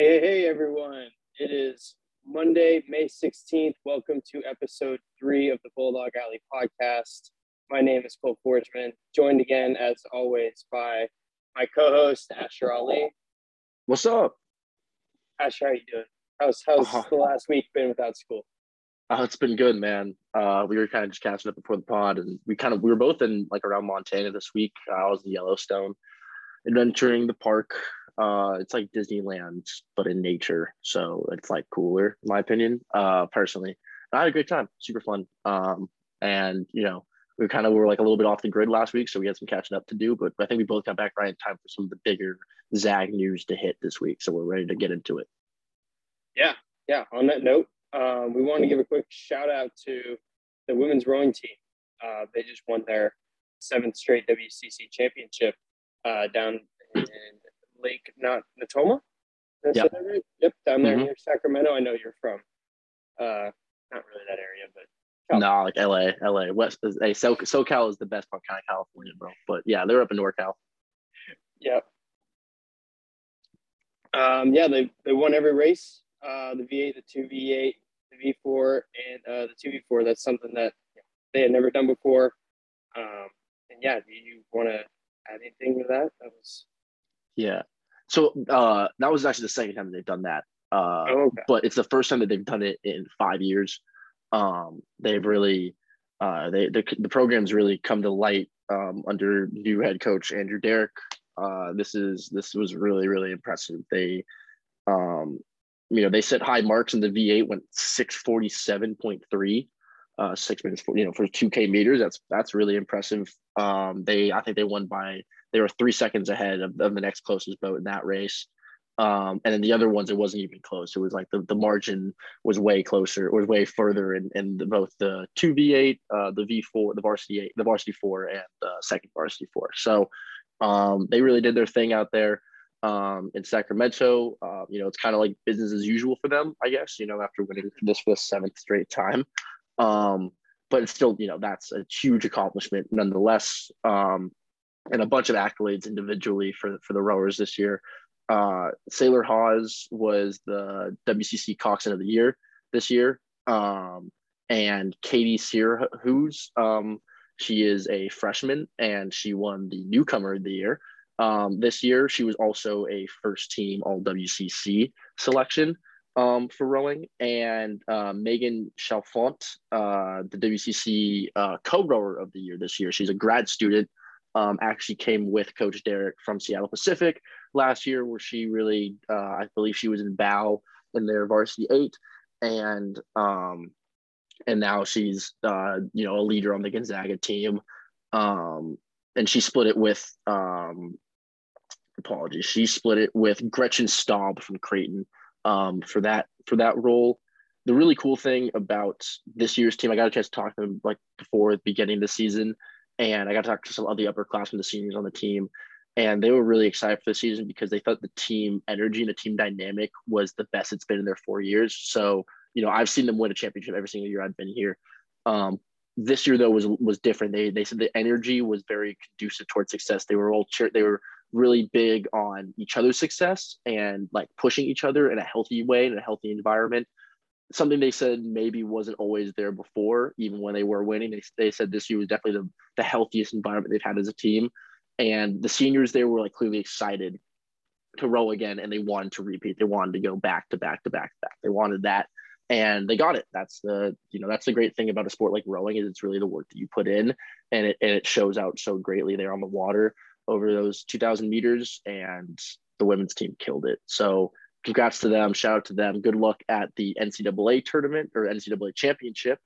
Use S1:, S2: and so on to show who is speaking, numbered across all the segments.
S1: Hey, hey, everyone. It is Monday, May 16th. Welcome to episode three of the Bulldog Alley podcast. My name is Cole Forsman, joined again, as always, by my co host, Asher Ali.
S2: What's up?
S1: Asher, how you doing? How's, how's uh, the last week been without school?
S2: Oh, it's been good, man. Uh, we were kind of just catching up before the pod, and we kind of we were both in like around Montana this week. I was in Yellowstone, adventuring the park. Uh, it's like Disneyland, but in nature, so it's like cooler, in my opinion. Uh, personally, I had a great time, super fun. Um, and you know, we kind of were like a little bit off the grid last week, so we had some catching up to do. But I think we both got back right in time for some of the bigger Zag news to hit this week, so we're ready to get into it.
S1: Yeah, yeah. On that note, um, we want to give a quick shout out to the women's rowing team. Uh, they just won their seventh straight WCC championship uh, down in Lake Not Natoma.
S2: Yep.
S1: Right? yep, down there mm-hmm. near Sacramento. I know you're from. Uh, not really that area, but
S2: no, like LA, LA, West. Hey, So SoCal is the best part, kind of California, bro. But yeah, they're up in NorCal.
S1: Yep. Um, yeah, they they won every race. Uh, the V8, the two V8, the V4 and uh, the 2V4. That's something that they had never done before. Um, and yeah, do you want to add anything to that? That was.
S2: Yeah. So uh, that was actually the second time they've done that. Uh, oh, okay. But it's the first time that they've done it in five years. Um, they've really, uh, they the, the program's really come to light um, under new head coach Andrew Derrick. Uh, this is this was really really impressive. They um, you know, they set high marks in the V8 went 647.3, uh, six minutes, for, you know, for 2K meters. That's, that's really impressive. Um, they, I think they won by, they were three seconds ahead of, of the next closest boat in that race. Um, and then the other ones, it wasn't even close. It was like the, the margin was way closer, was way further in, in the, both the 2V8, uh, the V4, the varsity eight, the varsity four, and the second varsity four. So um, they really did their thing out there um, in Sacramento. Uh, you know, it's kind of like business as usual for them, I guess, you know, after winning this for the seventh straight time. Um, but it's still, you know, that's a huge accomplishment nonetheless. Um, and a bunch of accolades individually for, for the rowers this year. Uh, Sailor Hawes was the WCC Coxswain of the Year this year. Um, and Katie Sear, who's um, she is a freshman and she won the newcomer of the year. Um, this year, she was also a first team All WCC selection um, for rowing. And uh, Megan Chalfont, uh, the WCC uh, co rower of the year this year. She's a grad student, um, actually came with Coach Derek from Seattle Pacific last year, where she really, uh, I believe she was in bow in their varsity eight. And um, and now she's uh, you know a leader on the Gonzaga team. Um, and she split it with um, apologies. She split it with Gretchen Staub from Creighton um, for that for that role. The really cool thing about this year's team, I got a chance to talk to them like before the beginning of the season, and I got to talk to some of the upperclassmen, the seniors on the team, and they were really excited for the season because they thought the team energy and the team dynamic was the best it's been in their four years. So you know, I've seen them win a championship every single year I've been here. Um, this year though was was different. They they said the energy was very conducive towards success. They were all cheer. They were really big on each other's success and like pushing each other in a healthy way in a healthy environment something they said maybe wasn't always there before even when they were winning. They, they said this year was definitely the, the healthiest environment they've had as a team. And the seniors there were like clearly excited to row again and they wanted to repeat. They wanted to go back to back to back to back. They wanted that and they got it. That's the you know that's the great thing about a sport like rowing is it's really the work that you put in and it, and it shows out so greatly there on the water over those 2000 meters and the women's team killed it. So congrats to them. Shout out to them. Good luck at the NCAA tournament or NCAA championship,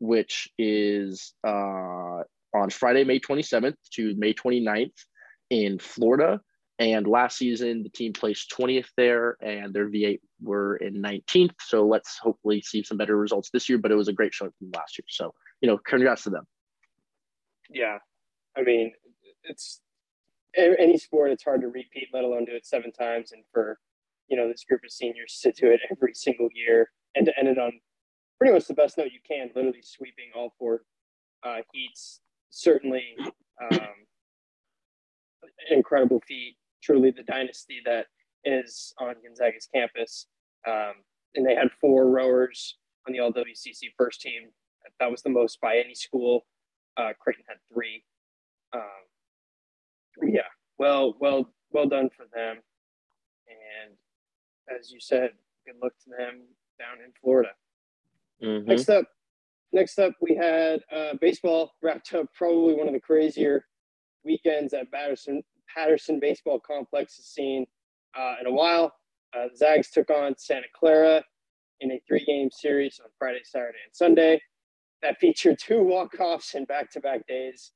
S2: which is uh, on Friday, May 27th to May 29th in Florida. And last season, the team placed 20th there, and their V8 were in 19th. So let's hopefully see some better results this year. But it was a great show from last year. So, you know, congrats to them.
S1: Yeah. I mean, it's any sport, it's hard to repeat, let alone do it seven times. And for, you know, this group of seniors sit to it every single year and to end it on pretty much the best note you can, literally sweeping all four uh, heats, certainly um, incredible feat. Truly the dynasty that is on Gonzaga's campus. Um, and they had four rowers on the All WCC first team. That was the most by any school. Uh, Creighton had three. Um, yeah, well, well, well done for them. And as you said, good luck to them down in Florida. Mm-hmm. Next up, next up, we had uh, baseball wrapped up. Probably one of the crazier weekends at Patterson Patterson Baseball Complex has seen uh, in a while. Uh, the Zags took on Santa Clara in a three-game series on Friday, Saturday, and Sunday. That featured two walk-offs in back-to-back days.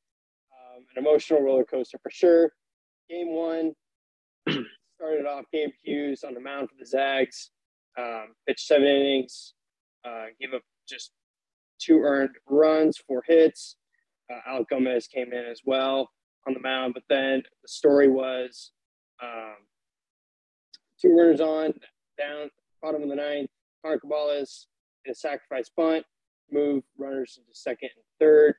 S1: Um, an emotional roller coaster for sure. Game one started off Gabe Hughes on the mound for the Zags. Um, pitched seven innings, uh, gave up just two earned runs, four hits. Uh, Alec Gomez came in as well on the mound, but then the story was um, two runners on, down, bottom of the ninth. Connor Cabales in a sacrifice bunt, move runners into second and third.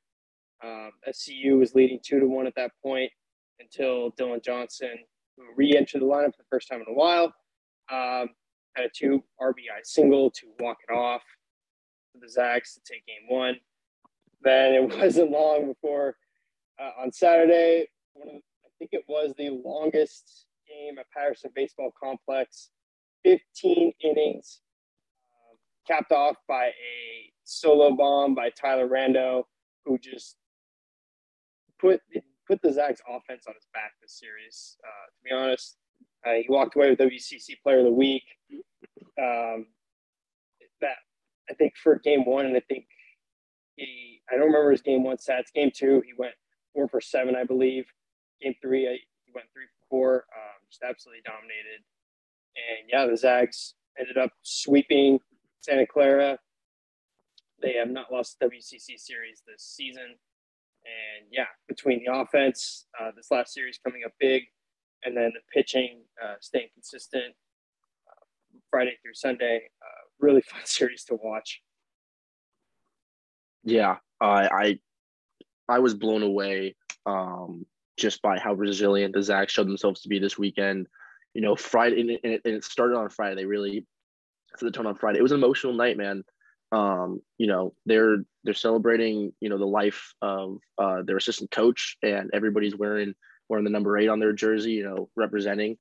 S1: Um, SCU was leading two to one at that point until Dylan Johnson, re-entered the lineup for the first time in a while, um, had a two RBI single to walk it off for the Zags to take game one. Then it wasn't long before uh, on Saturday, one of the, I think it was the longest game at Patterson Baseball Complex, 15 innings, uh, capped off by a solo bomb by Tyler Rando, who just put put the Zags offense on his back this series. Uh, to be honest, uh, he walked away with WCC Player of the Week. Um, that I think for game one, and I think he I don't remember his game one stats. Game two, he went four for seven, I believe. Game three, he went three for four. Um, just absolutely dominated. And yeah, the Zags ended up sweeping Santa Clara. They have not lost the WCC series this season. And yeah, between the offense, uh, this last series coming up big, and then the pitching uh, staying consistent uh, Friday through Sunday, uh, really fun series to watch.
S2: Yeah, I I, was blown away um, just by how resilient the Zags showed themselves to be this weekend. You know, Friday and it, and it started on Friday. They really set the tone on Friday. It was an emotional night, man um, you know they're they're celebrating you know the life of uh, their assistant coach and everybody's wearing wearing the number eight on their jersey you know representing.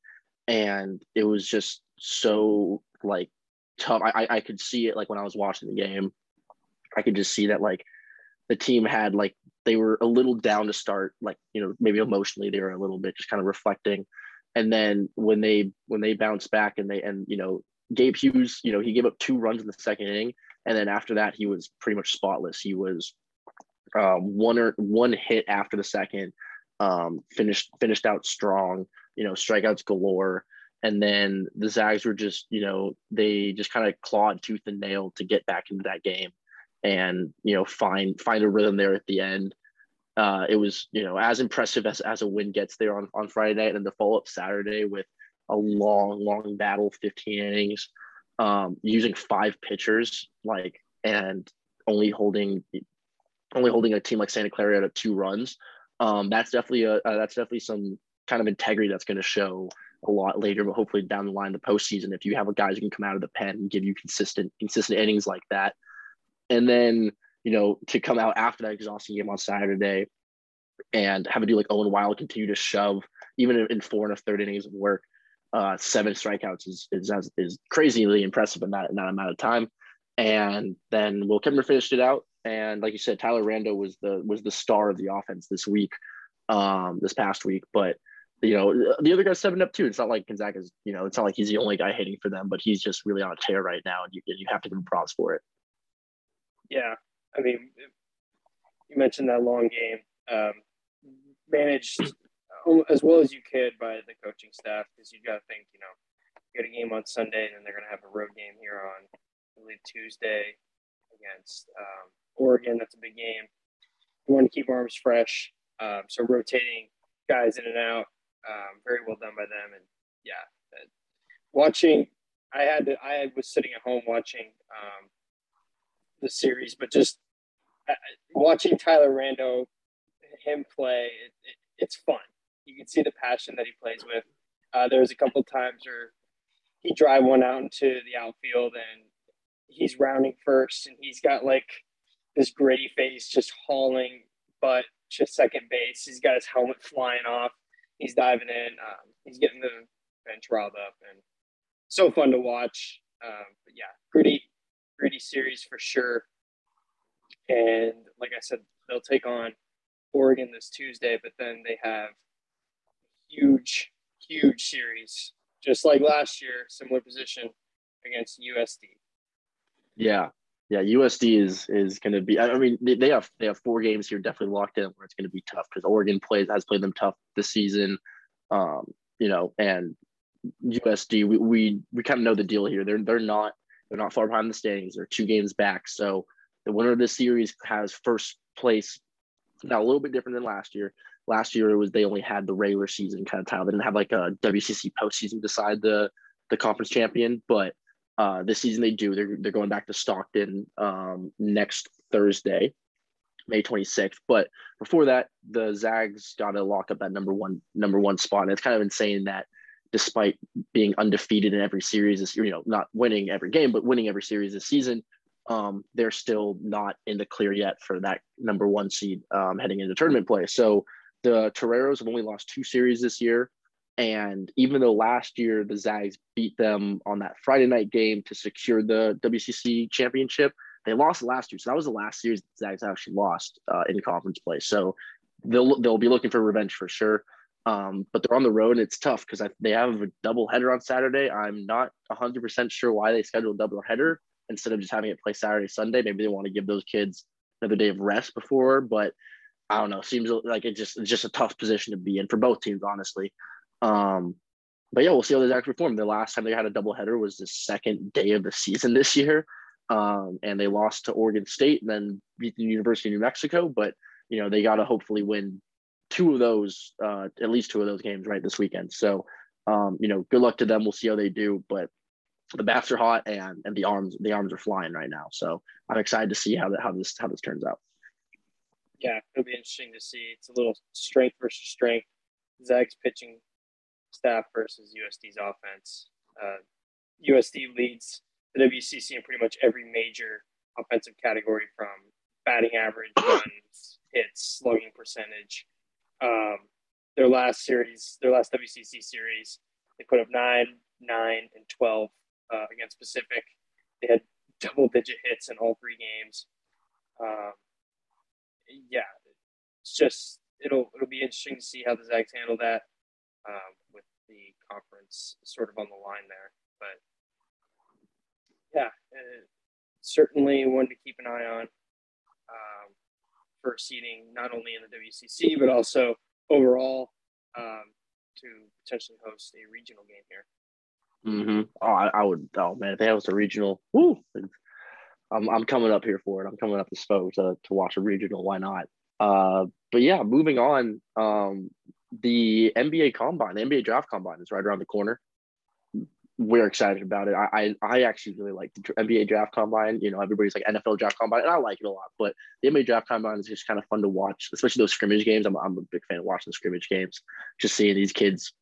S2: And it was just so like tough. I, I could see it like when i was watching the game. I could just see that like the team had like they were a little down to start like you know maybe emotionally they were a little bit just kind of reflecting. And then when they when they bounced back and they and you know gabe hughes you know he gave up two runs in the second inning and then after that he was pretty much spotless. He was um, one or one hit after the second, um, finished finished out strong. You know, strikeouts galore. And then the Zags were just, you know, they just kind of clawed tooth and nail to get back into that game, and you know, find find a rhythm there at the end. Uh, it was, you know, as impressive as, as a win gets there on, on Friday night and the follow up Saturday with a long, long battle, 15 innings um, using five pitchers, like and only holding only holding a team like Santa Clara at two runs. Um, that's definitely a uh, that's definitely some kind of integrity that's going to show a lot later, but hopefully down the line, the postseason, if you have a guys who can come out of the pen and give you consistent consistent innings like that, and then you know to come out after that exhausting game on Saturday and have a do like Owen Wild continue to shove even in four and a third innings of work uh, seven strikeouts is is is crazily impressive in that in that amount of time. And then Will Kemper finished it out. And like you said, Tyler Rando was the was the star of the offense this week, um, this past week. But you know, the other guys seven up too. It's not like Gonzaga's, you know, it's not like he's the only guy hitting for them, but he's just really on a tear right now, and you you have to give him props for it.
S1: Yeah, I mean, you mentioned that long game. Um, managed as well as you could by the coaching staff because you got to think, you know, you got a game on Sunday and then they're going to have a road game here on, I believe, Tuesday against um, Oregon. That's a big game. You want to keep arms fresh. Um, so rotating guys in and out, um, very well done by them. And yeah, watching, I had to, I was sitting at home watching um, the series, but just uh, watching Tyler Rando, him play, it, it, it's fun you can see the passion that he plays with. Uh, there was a couple times where he drive one out into the outfield and he's rounding first and he's got like this gritty face just hauling but just second base. He's got his helmet flying off. He's diving in. Um, he's getting the bench riled up and so fun to watch. Um, but yeah, gritty, gritty series for sure. And like I said, they'll take on Oregon this Tuesday, but then they have huge, huge series, just like last year, similar position against USD.
S2: Yeah, yeah, USD is is going to be. I mean, they have they have four games here definitely locked in where it's going to be tough because Oregon plays has played them tough this season. Um, you know, and USD, we we, we kind of know the deal here. They're they're not they're not far behind the standings. They're two games back. So the winner of this series has first place. Now a little bit different than last year. Last year it was they only had the regular season kind of title. They didn't have like a WCC postseason decide the the conference champion. But uh, this season they do. They're they're going back to Stockton um, next Thursday, May 26th. But before that, the Zags got to lock up that number one number one spot. And it's kind of insane that despite being undefeated in every series this you know, not winning every game, but winning every series this season, um, they're still not in the clear yet for that number one seed um, heading into tournament play. So the Toreros have only lost two series this year. And even though last year the Zags beat them on that Friday night game to secure the WCC championship, they lost the last year. So that was the last series the Zags actually lost uh, in conference play. So they'll they'll be looking for revenge for sure. Um, but they're on the road and it's tough because they have a double header on Saturday. I'm not 100% sure why they scheduled a double header instead of just having it play Saturday, Sunday. Maybe they want to give those kids another day of rest before, but I don't know. Seems like it just it's just a tough position to be in for both teams, honestly. Um, but yeah, we'll see how the Zags perform. The last time they had a double header was the second day of the season this year, um, and they lost to Oregon State and then beat the University of New Mexico. But you know they got to hopefully win two of those, uh, at least two of those games right this weekend. So, um, you know, good luck to them. We'll see how they do, but the bats are hot and and the arms the arms are flying right now. So I'm excited to see how that how this how this turns out.
S1: Yeah, it'll be interesting to see. It's a little strength versus strength. Zag's pitching staff versus USD's offense. Uh, USD leads the WCC in pretty much every major offensive category from batting average, runs, hits, slugging percentage, um, their last series, their last WCC series, they put up nine, nine, and twelve uh, against Pacific. They had double-digit hits in all three games. Um, yeah, it's just it'll it'll be interesting to see how the Zags handle that um, with the conference sort of on the line there. But yeah, uh, certainly one to keep an eye on. Um, for seeding not only in the WCC but also overall um, to potentially host a regional game here.
S2: Mm-hmm. Oh, I, I, would. Oh man, if they host a regional, woo, I'm I'm coming up here for it. I'm coming up to Spoke to to watch a regional. Why not? Uh, but yeah, moving on. Um, the NBA Combine, the NBA Draft Combine is right around the corner we're excited about it. I, I, I actually really like the NBA draft combine. You know, everybody's like NFL draft combine, and I like it a lot. But the NBA draft combine is just kind of fun to watch, especially those scrimmage games. I'm, I'm a big fan of watching the scrimmage games. Just seeing these kids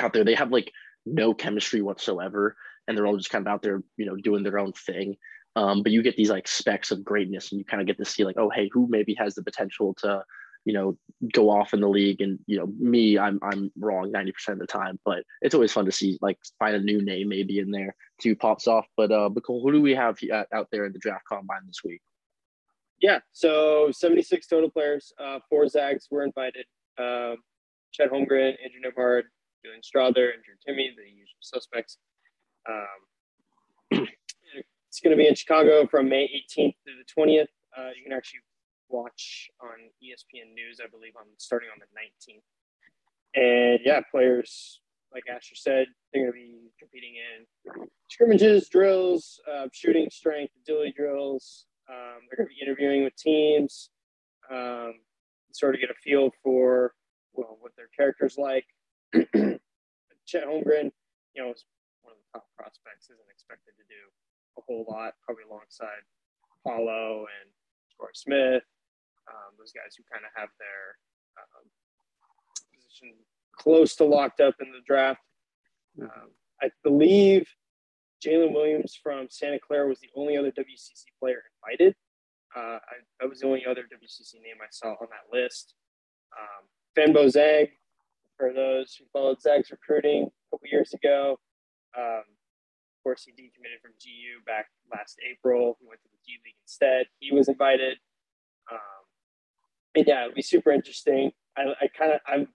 S2: out there, they have like no chemistry whatsoever, and they're all just kind of out there, you know, doing their own thing. Um, but you get these like specks of greatness, and you kind of get to see like, oh, hey, who maybe has the potential to you know, go off in the league. And, you know, me, I'm, I'm wrong 90% of the time, but it's always fun to see, like, find a new name maybe in there to pops off. But, uh, Nicole, who do we have out there in the draft combine this week?
S1: Yeah. So 76 total players, uh, four Zags were invited. Um, Chet Holmgren, Andrew Nembhard, Julian Strawther, Andrew Timme, the usual suspects. Um, it's going to be in Chicago from May 18th to the 20th. Uh, you can actually watch on ESPN News, I believe, on starting on the 19th. And yeah, players like Asher said, they're going to be competing in scrimmages, drills, uh, shooting strength, agility drills. Um, they're going to be interviewing with teams, um, sort of get a feel for well what their characters like. Chet Holmgren, you know, is one of the top prospects, isn't expected to do a whole lot, probably alongside Paolo and Torrey Smith um, those guys who kind of have their um, position close to locked up in the draft. Um, I believe Jalen Williams from Santa Clara was the only other WCC player invited. Uh, I, that was the only other WCC name I saw on that list. Um, Fanbo Zeng, for those who followed Zag's recruiting a couple years ago. Um, course, he decommitted from GU back last April. He went to the G League instead. He was invited. Um, and yeah, it'll be super interesting. I, I kind of, I'm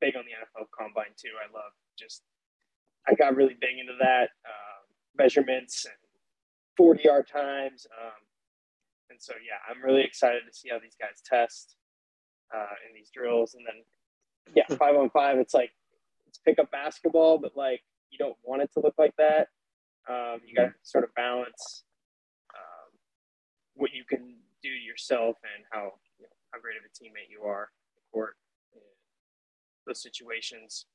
S1: big on the NFL combine too. I love just, I got really big into that um, measurements and 40 yard times. Um, and so, yeah, I'm really excited to see how these guys test uh, in these drills. And then, yeah, five on five, it's like, it's pick up basketball, but like, you don't want it to look like that. Um, you got to sort of balance um, what you can do yourself and how you know, how great of a teammate you are the court in those situations.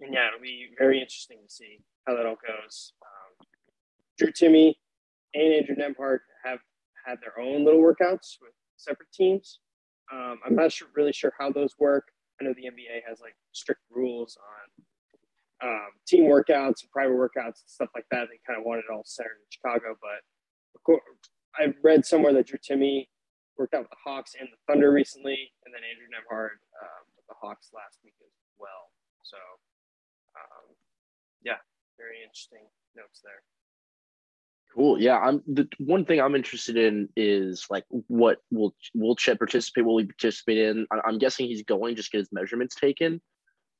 S1: And yeah, it'll be very interesting to see how that all goes. Um, Drew Timme and Andrew Nembhard have had their own little workouts with separate teams. Um, I'm not sure, really sure how those work. I know the NBA has like strict rules on um, team workouts and private workouts and stuff like that. They kind of wanted it all centered in Chicago, but I read somewhere that Drew Timme worked out with the Hawks and the Thunder recently, and then Andrew Nembhard um, with the Hawks last week as well. So, um, yeah, very interesting notes there.
S2: Cool. Yeah, I'm the one thing I'm interested in is like what will will Chet participate? Will he participate in? I, am guessing he's going just get his measurements taken.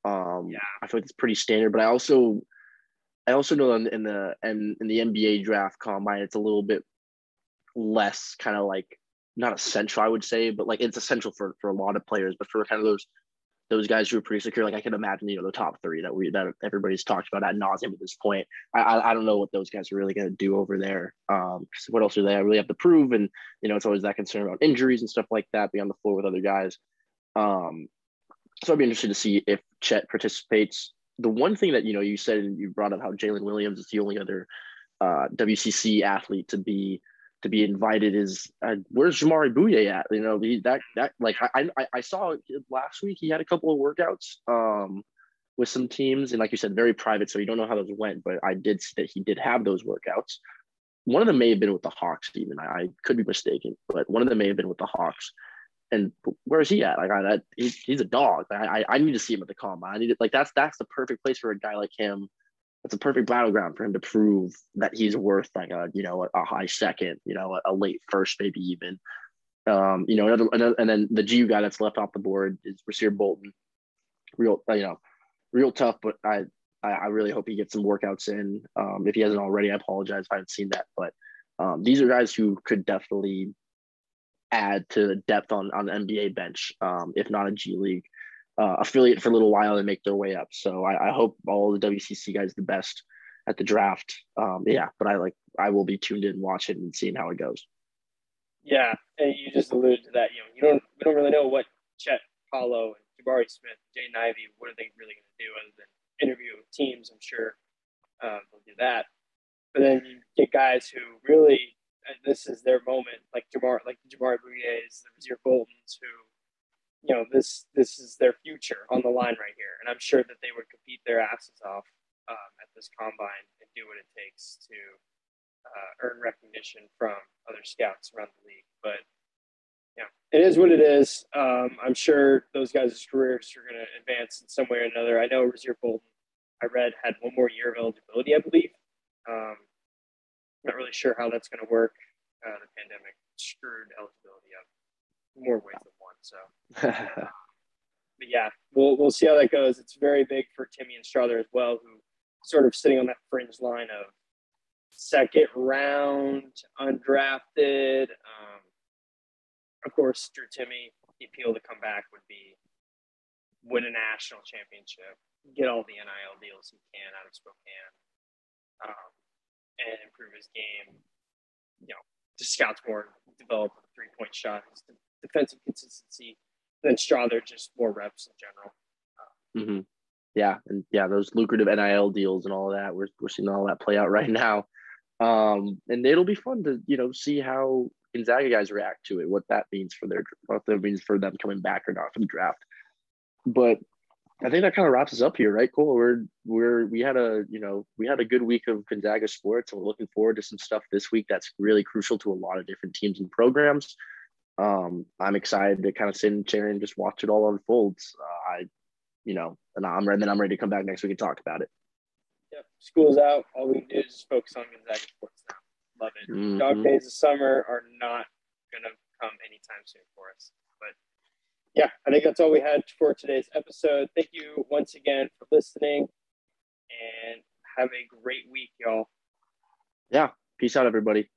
S2: Um, yeah, I feel like it's pretty standard. But I also I also know in, in the and in the NBA draft combine, it's a little bit less kind of like not essential, I would say, but like it's essential for for a lot of players. But for kind of those those guys who are pretty secure, like I can imagine, you know, the top three that we that everybody's talked about at nauseum at this point. I I, I don't know what those guys are really going to do over there. Um, what else do they really have to prove? And you know, it's always that concern about injuries and stuff like that, being on the floor with other guys. Um, so I'd be interested to see if Chet participates. The one thing that you know you said and you brought up how Jalen Williams is the only other uh, WCC athlete to be to be invited is uh, where's Jamaree Bouyea at? You know, he, that that like I, I I saw last week he had a couple of workouts um with some teams and like you said very private so you don't know how those went but I did see that he did have those workouts. One of them may have been with the Hawks even I, I could be mistaken but one of them may have been with the Hawks. And where is he at? Like I, that, he's, a dog. I, I I need to see him at the combine. I need to, like that's that's the perfect place for a guy like him That's a perfect battleground for him to prove that he's worth like a you know a, a high second, you know, a, a, late first, maybe even. Um, you know, another, another and then the GU guy that's left off the board is Rasir Bolton. Real, you know, real tough, but I I, really hope he gets some workouts in. Um, if he hasn't already, I apologize if I haven't seen that. But um, these are guys who could definitely add to the depth on on the NBA bench, um, if not a G League uh, affiliate for a little while and make their way up. So I, I, hope all the WCC guys the best at the draft. Um, yeah, but I like I will be tuned in, watching and seeing how it goes.
S1: Yeah, and you just alluded to that. You know, you don't we don't really know what Chet Paolo and Jabari Smith, Jay Ivey, what are they really going to do other than interview teams? I'm sure um, they'll do that. But then you get guys who really this is their moment, like Jamar, like Jamaree Bouyea's, the Rasir Boltons, who you know this this is their future on the line right here, and I'm sure that they would compete their asses off um, at this combine and do what it takes to uh, earn recognition from other scouts around the league. But yeah, it is what it is. Um, I'm sure those guys' careers are going to advance in some way or another. I know Rasir Bolton, I read, had one more year of eligibility, I believe. Um, not really sure how that's going to work. Uh, the pandemic screwed eligibility up more ways than one. So, but yeah, we'll we'll see how that goes. It's very big for Timme and Strawther as well, who sort of sitting on that fringe line of second round undrafted. Um, of course, Drew Timme, the appeal to come back would be win a national championship, get all the NIL deals he can out of Spokane, um, and improve his game. You know, to scouts more, develop three point shot, defensive consistency than Strawther, just more reps in general.
S2: Mm-hmm. Yeah, and yeah, those lucrative NIL deals and all that. We're we're seeing all that play out right now, um, and it'll be fun to you know see how Gonzaga guys react to it, what that means for their what that means for them coming back or not from the draft. But I think that kind of wraps us up here, right? Cool. We're we're we had a you know we had a good week of Gonzaga sports, and we're looking forward to some stuff this week that's really crucial to a lot of different teams and programs. Um, I'm excited to kind of sit in chair and just watch it all unfold. Uh, I, you know, and I'm ready. Then I'm ready to come back next week and talk about it.
S1: Yep, school's out. All we do is focus on Gonzaga sports now. Love it. Mm-hmm. Dog days of summer are not gonna come anytime soon for us yeah, I think that's all we had for today's episode. Thank you once again for listening and have a great week, y'all.
S2: Yeah. Peace out, everybody.